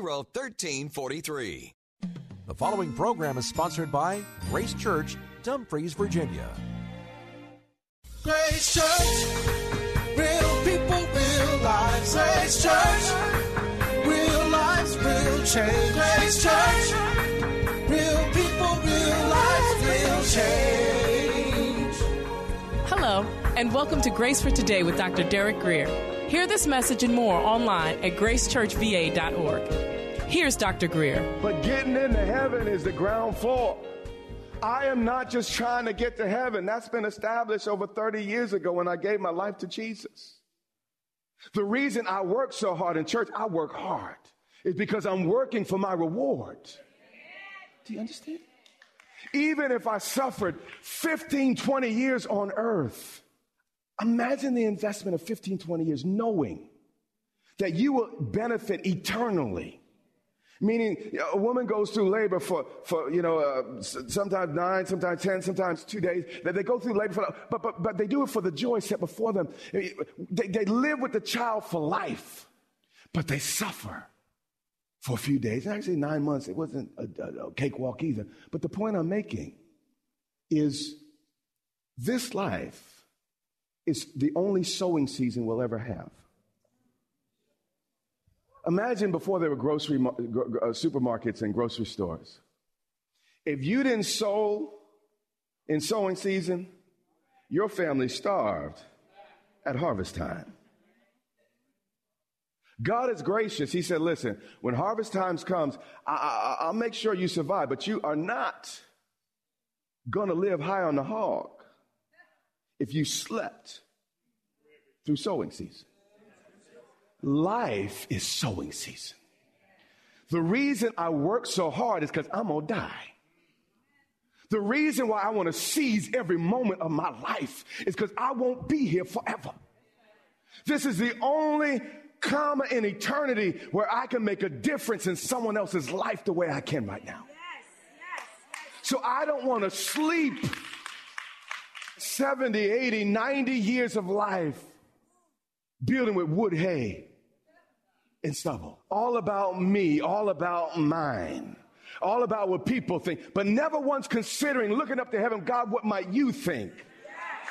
1343. The following program is sponsored by Grace Church, Dumfries, Virginia. Grace Church, real people, real lives. Grace Church, real lives, real change. Grace Church, real people, real lives, real change. Hello, and welcome to Grace for Today with Dr. Derek Grier. Hear this message and more online at gracechurchva.org. Here's Dr. Grier. But getting into heaven is the ground floor. I am not just trying to get to heaven. That's been established over 30 years ago when I gave my life to Jesus. The reason I work so hard in church, I work hard, is because I'm working for my reward. Do you understand? Even if I suffered 15, 20 years on earth, Imagine the investment of 15, 20 years knowing that you will benefit eternally. Meaning, a woman goes through labor for, for you know, uh, sometimes nine, sometimes 10, sometimes two days. That they go through labor, for, but, but, but they do it for the joy set before them. They, they live with the child for life, but they suffer for a few days. Actually, nine months, it wasn't a, a, a cakewalk either. But the point I'm making is this life is the only sowing season we'll ever have. Imagine before there were grocery uh, supermarkets and grocery stores. If you didn't sow in sowing season, your family starved at harvest time. God is gracious. He said, listen, when harvest times comes, I, will make sure you survive, but you are not going to live high on the hog if you slept through sowing season. Life is sowing season. The reason I work so hard is because I'm going to die. The reason why I want to seize every moment of my life is because I won't be here forever. This is the only comma in eternity where I can make a difference in someone else's life the way I can right now. So I don't want to sleep 70, 80, 90 years of life building with wood, hay, and stubble. All about me, all about mine, all about what people think, but never once considering looking up to heaven, God, what might you think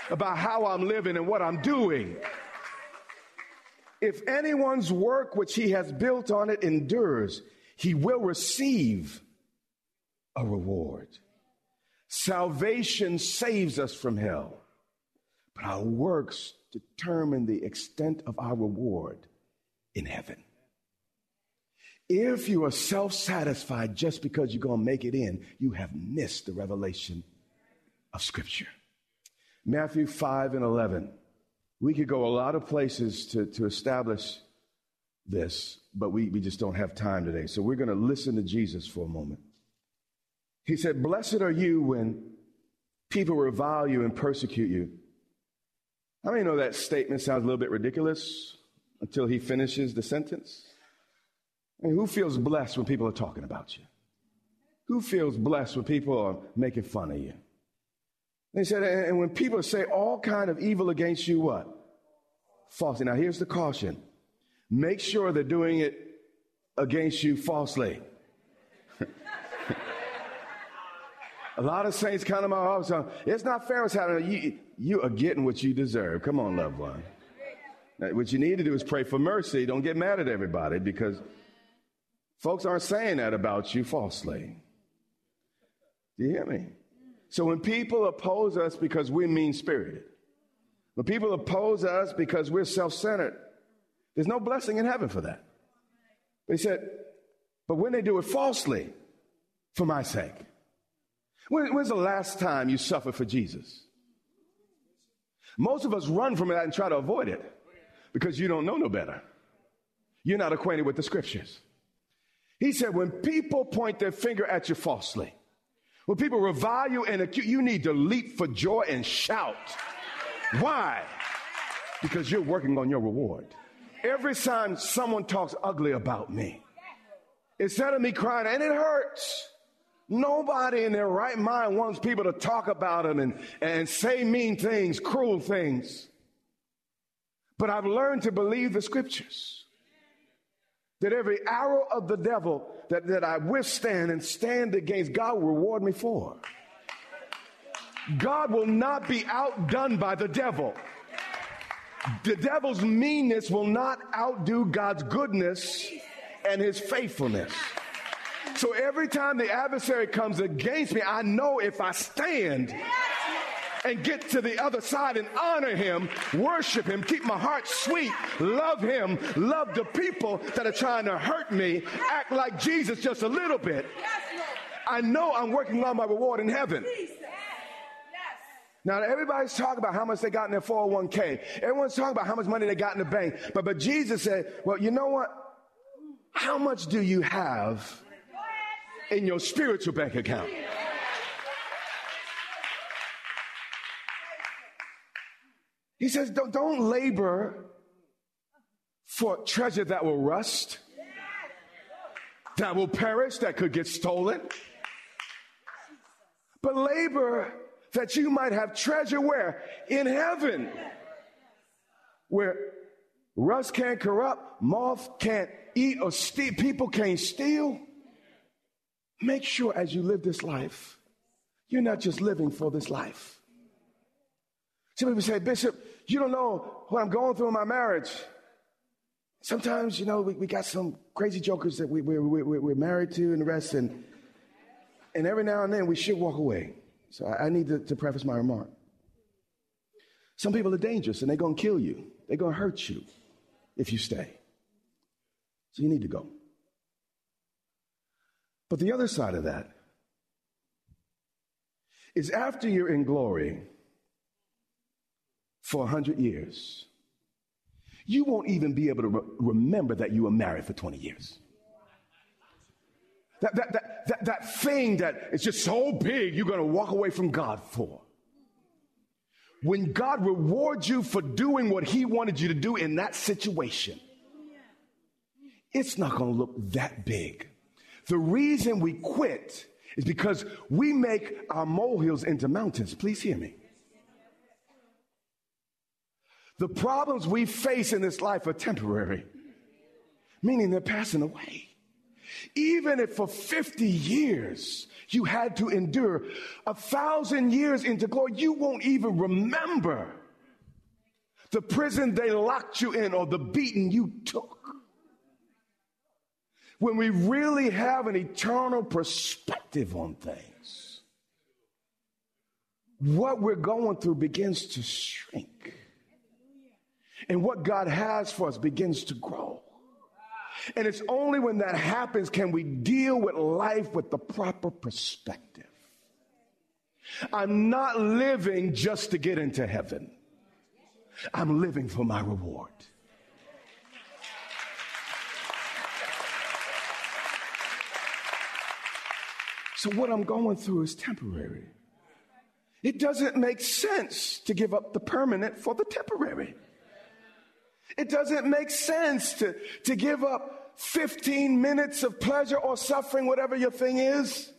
about how I'm living and what I'm doing? If anyone's work which he has built on it endures, he will receive a reward. Salvation saves us from hell, but our works determine the extent of our reward in heaven. If you are self satisfied just because you're going to make it in, you have missed the revelation of Scripture. Matthew 5 and 11. We could go a lot of places to, to establish this, but we, we just don't have time today. So we're going to listen to Jesus for a moment. He said, Blessed are you when people revile you and persecute you. How many know that statement sounds a little bit ridiculous until he finishes the sentence? I mean, who feels blessed when people are talking about you? Who feels blessed when people are making fun of you? They said, and when people say all kind of evil against you, what? Falsely. Now here's the caution. Make sure they're doing it against you falsely. A lot of saints come to my office. It's not fair what's happening. You, you are getting what you deserve. Come on, loved one. What you need to do is pray for mercy. Don't get mad at everybody because folks aren't saying that about you falsely. Do you hear me? So when people oppose us because we're mean spirited, when people oppose us because we're self centered, there's no blessing in heaven for that. They said, but when they do it falsely, for my sake, when, when's the last time you suffered for Jesus? Most of us run from that and try to avoid it because you don't know no better. You're not acquainted with the scriptures. He said, when people point their finger at you falsely, when people revile you and accuse, you need to leap for joy and shout. Why? Because you're working on your reward. Every time someone talks ugly about me, instead of me crying, and it hurts. Nobody in their right mind wants people to talk about them and, and say mean things, cruel things. But I've learned to believe the scriptures that every arrow of the devil that, that I withstand and stand against, God will reward me for. God will not be outdone by the devil. The devil's meanness will not outdo God's goodness and his faithfulness. So every time the adversary comes against me, I know if I stand and get to the other side and honor him, worship him, keep my heart sweet, love him, love the people that are trying to hurt me, act like Jesus just a little bit. I know I'm working on my reward in heaven. Now everybody's talking about how much they got in their 401k. Everyone's talking about how much money they got in the bank. But but Jesus said, well, you know what? How much do you have in your spiritual bank account? He says, don't, don't labor for treasure that will rust, that will perish, that could get stolen. But labor that you might have treasure where? In heaven. Where rust can't corrupt, moth can't eat or steal, people can't steal. Make sure as you live this life, you're not just living for this life. Some people say, Bishop, you don't know what I'm going through in my marriage. Sometimes, you know, we, we got some crazy jokers that we, we, we, we're married to and the rest, and, and every now and then we should walk away. So I, I need to, to preface my remark. Some people are dangerous and they're going to kill you, they're going to hurt you if you stay. So you need to go. But the other side of that is after you're in glory, for 100 years, you won't even be able to re- remember that you were married for 20 years. That, that, that, that, that thing that is just so big you're going to walk away from God for. When God rewards you for doing what He wanted you to do in that situation, it's not going to look that big. The reason we quit is because we make our molehills into mountains. Please hear me. The problems we face in this life are temporary, meaning they're passing away. Even if for 50 years you had to endure a thousand years into glory, you won't even remember the prison they locked you in or the beating you took. When we really have an eternal perspective on things, what we're going through begins to shrink and what God has for us begins to grow. And it's only when that happens can we deal with life with the proper perspective. I'm not living just to get into heaven. I'm living for my reward. So, what I'm going through is temporary. It doesn't make sense to give up the permanent for the temporary. It doesn't make sense to, to give up 15 minutes of pleasure or suffering, whatever your thing is,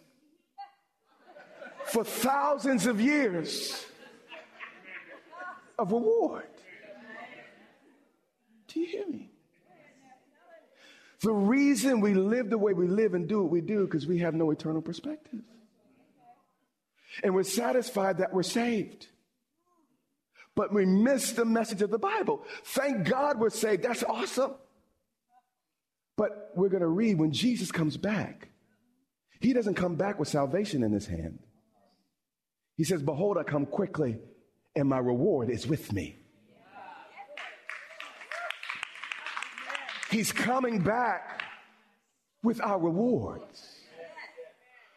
for thousands of years of reward. Do you hear me? The reason we live the way we live and do what we do because we have no eternal perspective. And we're satisfied that we're saved but we miss the message of the Bible. Thank God we're saved. That's awesome. But we're going to read when Jesus comes back, he doesn't come back with salvation in his hand. He says, Behold, I come quickly, and my reward is with me. He's coming back with our rewards.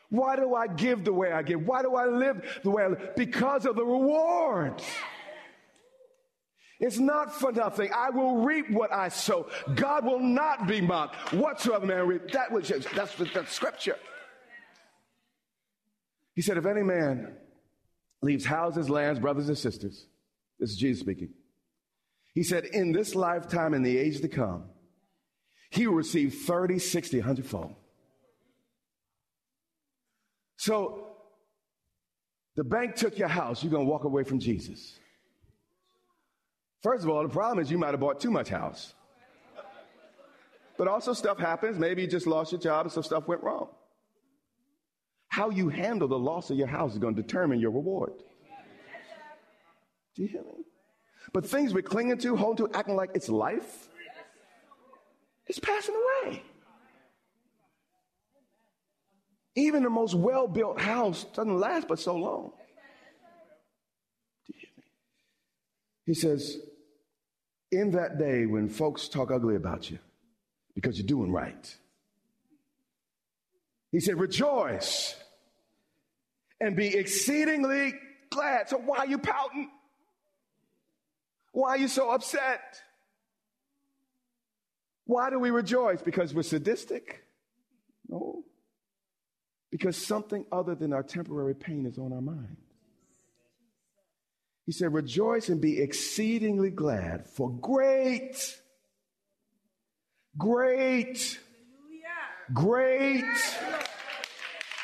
Why do I give the way I give? Why do I live the way I live? Because of the rewards. It's not for nothing. I will reap what I sow. God will not be mocked. Whatsoever man reap, that which is, that's, that's scripture. He said, if any man leaves houses, lands, brothers and sisters, this is Jesus speaking. He said, in this lifetime and the age to come, he will receive 30, 60, 100 fold. So the bank took your house, you're going to walk away from Jesus. First of all, the problem is you might have bought too much house. But also, stuff happens. Maybe you just lost your job and some stuff went wrong. How you handle the loss of your house is going to determine your reward. Do you hear me? But things we're clinging to, holding to, acting like it's life, it's passing away. Even the most well built house doesn't last but so long. He says, in that day when folks talk ugly about you because you're doing right, he said, rejoice and be exceedingly glad. So why are you pouting? Why are you so upset? Why do we rejoice? Because we're sadistic? No. Because something other than our temporary pain is on our mind. He said, Rejoice and be exceedingly glad, for great, great, great,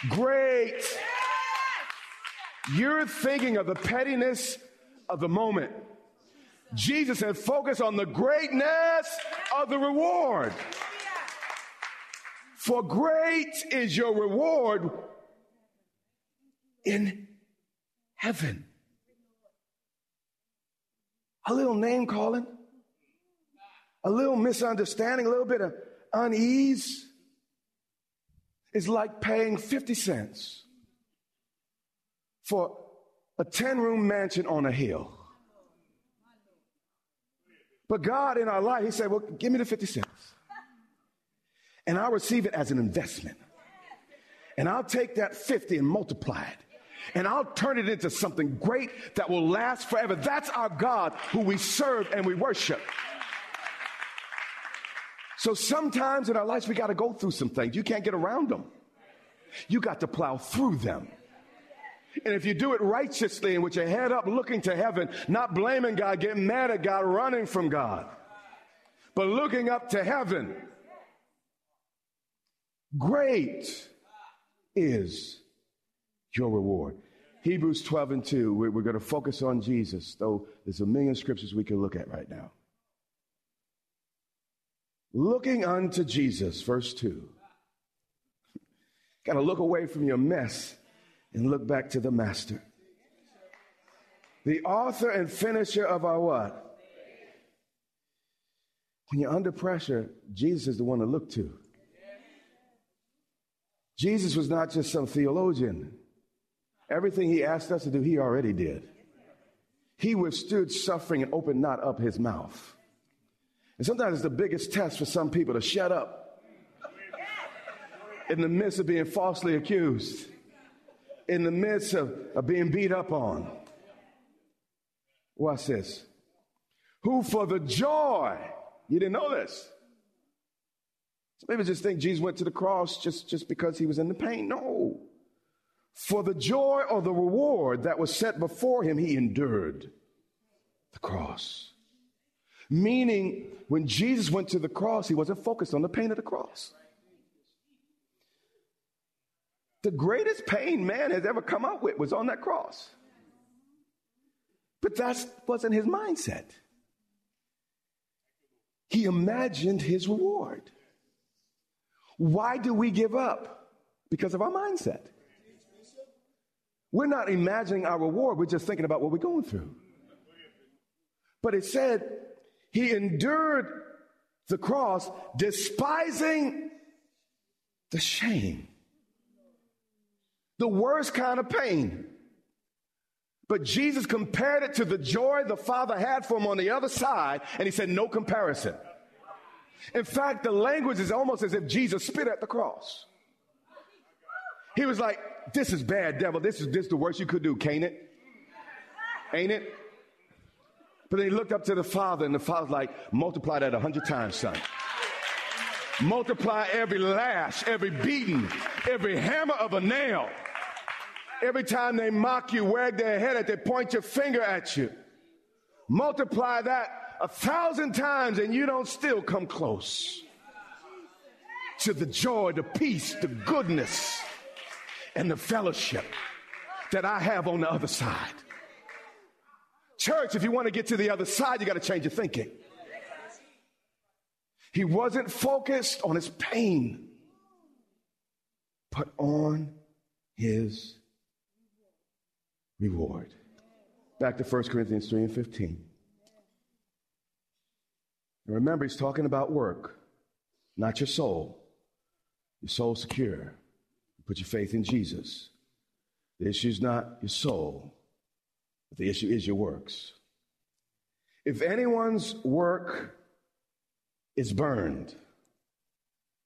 great. You're thinking of the pettiness of the moment. Jesus said, focus on the greatness of the reward. For great is your reward in heaven. A little name calling, a little misunderstanding, a little bit of unease is like paying 50 cents for a 10 room mansion on a hill. But God in our life, He said, Well, give me the 50 cents. And I'll receive it as an investment. And I'll take that 50 and multiply it. And I'll turn it into something great that will last forever. That's our God who we serve and we worship. So sometimes in our lives, we got to go through some things. You can't get around them. You got to plow through them. And if you do it righteously and with your head up looking to heaven, not blaming God, getting mad at God, running from God, but looking up to heaven, great is your reward. Hebrews 12 and 2, we're, we're going to focus on Jesus, though there's a million scriptures we can look at right now. Looking unto Jesus, verse 2. Got to look away from your mess and look back to the master. The author and finisher of our what? When you're under pressure, Jesus is the one to look to. Jesus was not just some theologian. Everything he asked us to do, he already did. He withstood suffering and opened not up his mouth. And sometimes it's the biggest test for some people to shut up in the midst of being falsely accused in the midst of, of being beat up on. Watch this. Who for the joy, you didn't know this. People just think Jesus went to the cross just, just because he was in the pain. No. For the joy or the reward that was set before him, he endured the cross. Meaning, when Jesus went to the cross, he wasn't focused on the pain of the cross. The greatest pain man has ever come up with was on that cross. But that wasn't his mindset. He imagined his reward. Why do we give up? Because of our mindset. We're not imagining our reward, we're just thinking about what we're going through. But it said, He endured the cross, despising the shame the worst kind of pain. But Jesus compared it to the joy the Father had for him on the other side, and he said, no comparison. In fact, the language is almost as if Jesus spit at the cross. He was like, This is bad, devil. This is this the worst you could do, can't it? Ain't it? But then he looked up to the father, and the father's like, multiply that a hundred times, son. Multiply every lash, every beating, every hammer of a nail. Every time they mock you, wag their head at, they point your finger at you. Multiply that a thousand times, and you don't still come close to the joy, the peace, the goodness, and the fellowship that I have on the other side. Church, if you want to get to the other side, you got to change your thinking. He wasn't focused on his pain, but on his reward. Back to 1 Corinthians 3 and 15. And remember, he's talking about work, not your soul. Your soul secure. You put your faith in Jesus. The issue is not your soul, but the issue is your works. If anyone's work is burned,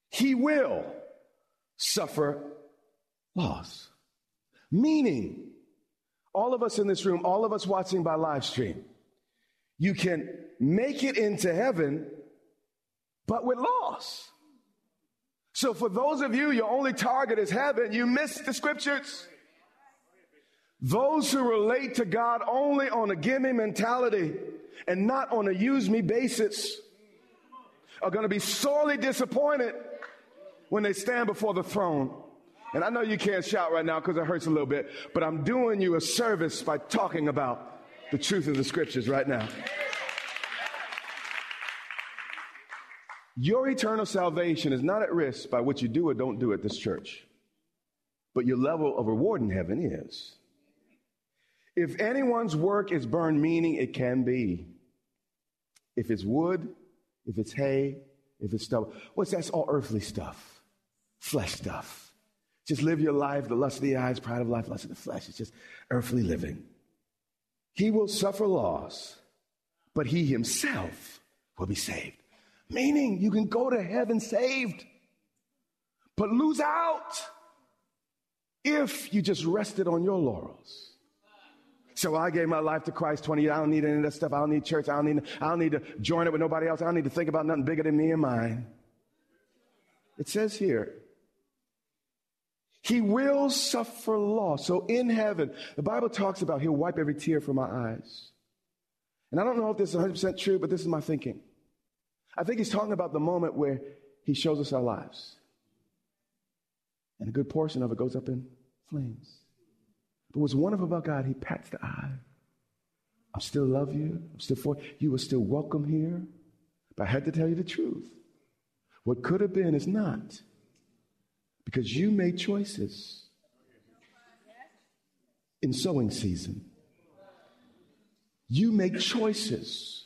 he will suffer loss. Meaning, all of us in this room, all of us watching by live stream, you can make it into heaven, but with loss. So for those of you, your only target is heaven, you miss the scriptures. Those who relate to God only on a gimme mentality and not on a use me basis are going to be sorely disappointed when they stand before the throne. And I know you can't shout right now because it hurts a little bit, but I'm doing you a service by talking about the truth of the scriptures right now. Your eternal salvation is not at risk by what you do or don't do at this church, but your level of reward in heaven is. If anyone's work is burned, meaning it can be. If it's wood, if it's hay, if it's stuff, what's that's all earthly stuff, flesh stuff. Just live your life, the lust of the eyes, pride of life, lust of the flesh. It's just earthly living. He will suffer loss, but he himself will be saved. Meaning you can go to heaven saved, but lose out if you just rested on your laurels. So I gave my life to Christ 20 years. I don't need any of that stuff. I don't need church. I don't need, I don't need to join it with nobody else. I don't need to think about nothing bigger than me and mine. It says here, he will suffer loss. So in heaven, the Bible talks about he'll wipe every tear from my eyes. And I don't know if this is 100% true, but this is my thinking. I think he's talking about the moment where he shows us our lives. And a good portion of it goes up in flames. But what's wonderful about God, he pats the eye. I still love you. I'm still for you. you. are still welcome here. But I had to tell you the truth. What could have been is not. Because you made choices in sowing season. You make choices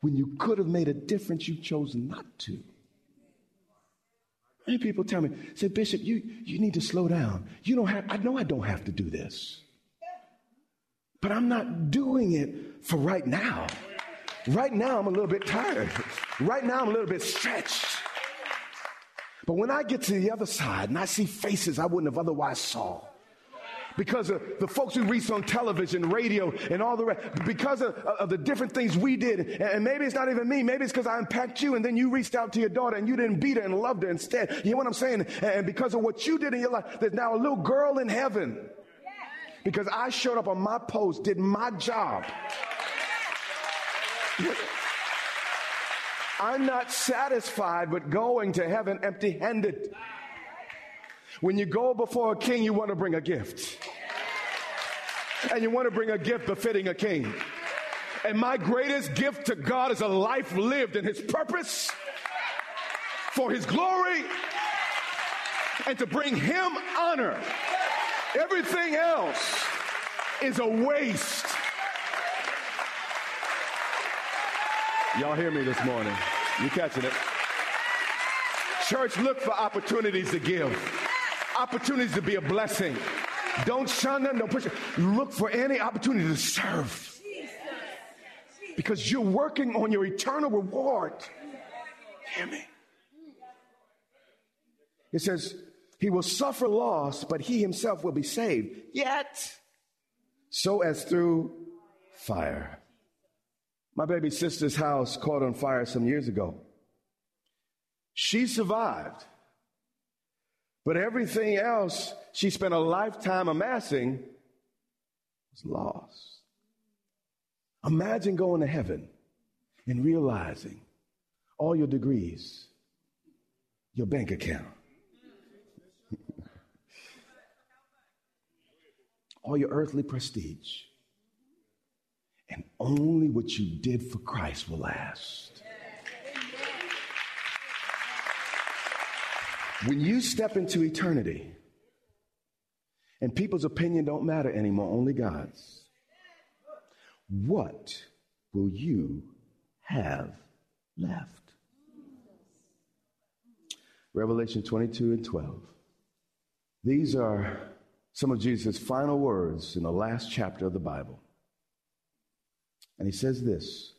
when you could have made a difference, you chose not to. Many people tell me, say, Bishop, you, you need to slow down. You don't have, I know I don't have to do this. But I'm not doing it for right now. Right now, I'm a little bit tired. Right now, I'm a little bit stretched. But when I get to the other side and I see faces I wouldn't have otherwise saw, because of the folks we reached on television, radio, and all the rest, because of, of the different things we did. And maybe it's not even me. Maybe it's because I impacted you and then you reached out to your daughter and you didn't beat her and loved her instead. You know what I'm saying? And because of what you did in your life, there's now a little girl in heaven. Because I showed up on my post, did my job. I'm not satisfied with going to heaven empty handed. When you go before a king, you want to bring a gift. And you want to bring a gift befitting a king. And my greatest gift to God is a life lived in his purpose for his glory and to bring him honor. Everything else is a waste. Y'all hear me this morning? You catching it? Church, look for opportunities to give opportunities to be a blessing. Don't shun them, don't push them. Look for any opportunity to serve. Because you're working on your eternal reward. Hear me? It says, He will suffer loss, but He Himself will be saved. Yet, so as through fire. My baby sister's house caught on fire some years ago. She survived. But everything else she spent a lifetime amassing was lost. Imagine going to heaven and realizing all your degrees, your bank account, all your earthly prestige, and only what you did for Christ will last. When you step into eternity and people's opinion don't matter anymore, only God's, what will you have left? Revelation 22 and 12. These are some of Jesus' final words in the last chapter of the Bible. And he says this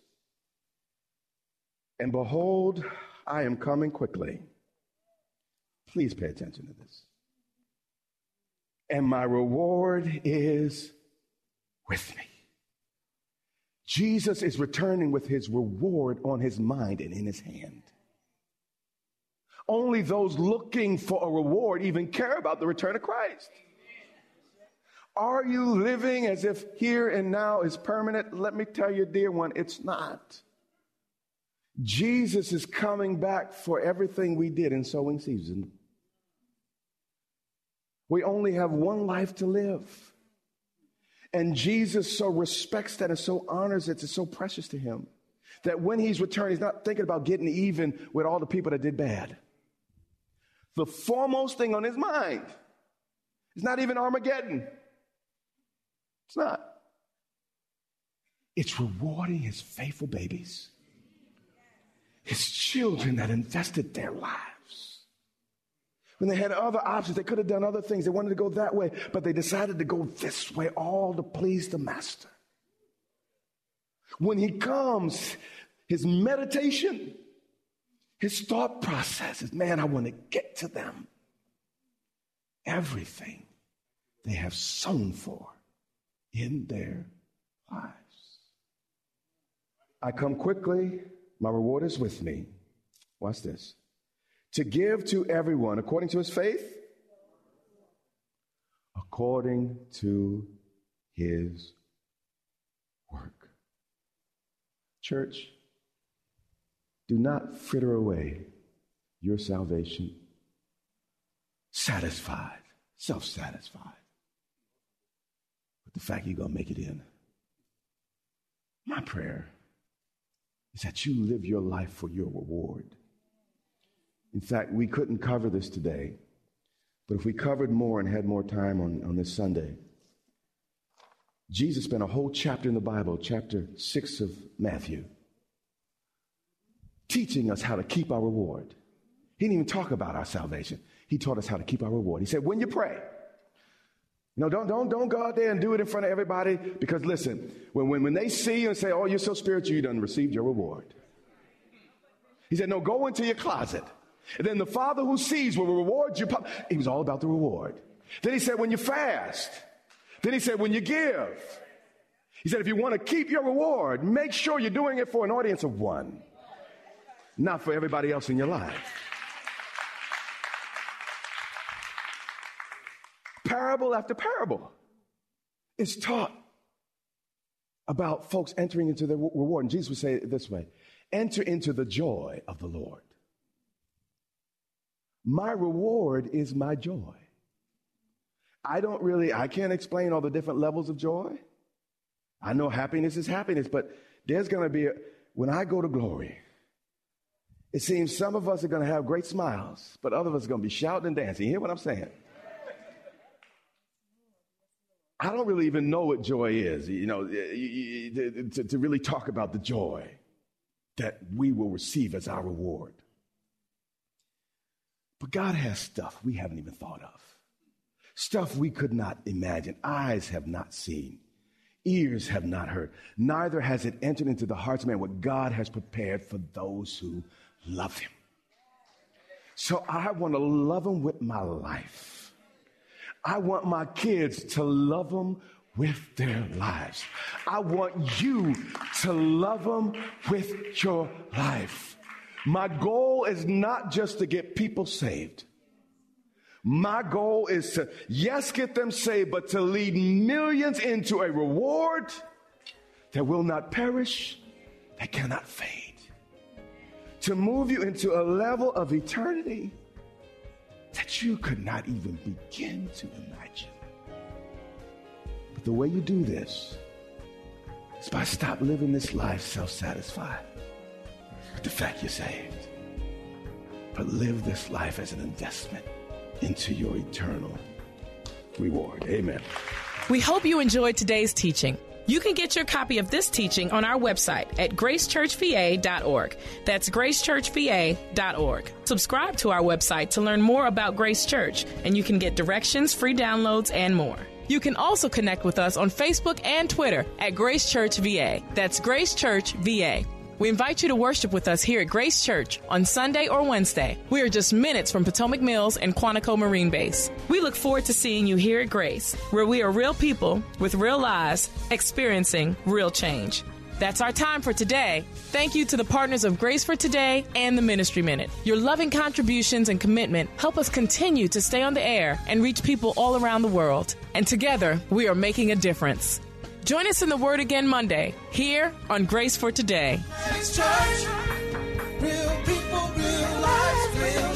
And behold, I am coming quickly. Please pay attention to this. And my reward is with me. Jesus is returning with his reward on his mind and in his hand. Only those looking for a reward even care about the return of Christ. Are you living as if here and now is permanent? Let me tell you, dear one, it's not. Jesus is coming back for everything we did in sowing season. We only have one life to live. And Jesus so respects that and so honors it. It's so precious to him that when he's returned, he's not thinking about getting even with all the people that did bad. The foremost thing on his mind is not even Armageddon. It's not. It's rewarding his faithful babies, his children that invested their lives. When they had other options, they could have done other things. They wanted to go that way, but they decided to go this way, all to please the master. When he comes, his meditation, his thought process is man, I want to get to them. Everything they have sown for in their lives. I come quickly, my reward is with me. Watch this. To give to everyone according to his faith, according to his work. Church, do not fritter away your salvation satisfied, self satisfied the fact you're going to make it in. My prayer is that you live your life for your reward. In fact, we couldn't cover this today, but if we covered more and had more time on, on this Sunday, Jesus spent a whole chapter in the Bible, chapter 6 of Matthew, teaching us how to keep our reward. He didn't even talk about our salvation. He taught us how to keep our reward. He said, when you pray, no, don't, don't, don't go out there and do it in front of everybody because listen, when, when, when they see you and say, oh, you're so spiritual, you done received your reward. He said, no, go into your closet. And then the Father who sees will reward you. He was all about the reward. Then he said, when you fast. Then he said, when you give. He said, if you want to keep your reward, make sure you're doing it for an audience of one, not for everybody else in your life. Parable after parable is taught about folks entering into their reward. And Jesus would say it this way enter into the joy of the Lord. My reward is my joy. I don't really, I can't explain all the different levels of joy. I know happiness is happiness, but there's going to be, a, when I go to glory, it seems some of us are going to have great smiles, but other of us are going to be shouting and dancing. You hear what I'm saying? I don't really even know what joy is, you know, to, to, really talk about the joy that we will receive as our reward. But God has stuff we haven't even thought of, stuff we could not imagine, eyes have not seen, ears have not heard, neither has it entered into the hearts of man what God has prepared for those who love Him. So I want to love Him with my life. I want my kids to love them with their lives. I want you to love them with your life. My goal is not just to get people saved. My goal is to, yes, get them saved, but to lead millions into a reward that will not perish, that cannot fade. To move you into a level of eternity that you could not even begin to imagine. But the way you do this is by stop living this life self-satisfied with the fact you're saved. But live this life as an investment into your eternal reward. Amen. We hope you enjoyed today's teaching. You can get your copy of this teaching on our website at gracechurchva.org. That's gracechurchva.org. Subscribe to our website to learn more about Grace Church, and you can get directions, free downloads, and more. You can also connect with us on Facebook and Twitter at Grace Church VA. That's Grace Church VA. We invite you to worship with us here at Grace Church on Sunday or Wednesday. We are just minutes from Potomac Mills and Quantico Marine Base. We look forward to seeing you here at Grace, where we are real people with real lives experiencing real change. That's our time for today. Thank you to the partners of Grace for Today and the Ministry Minute. Your loving contributions and commitment help us continue to stay on the air and reach people all around the world. And together, we are making a difference. Join us in the Word Again Monday, here on Grace for Today. Church, real people, real real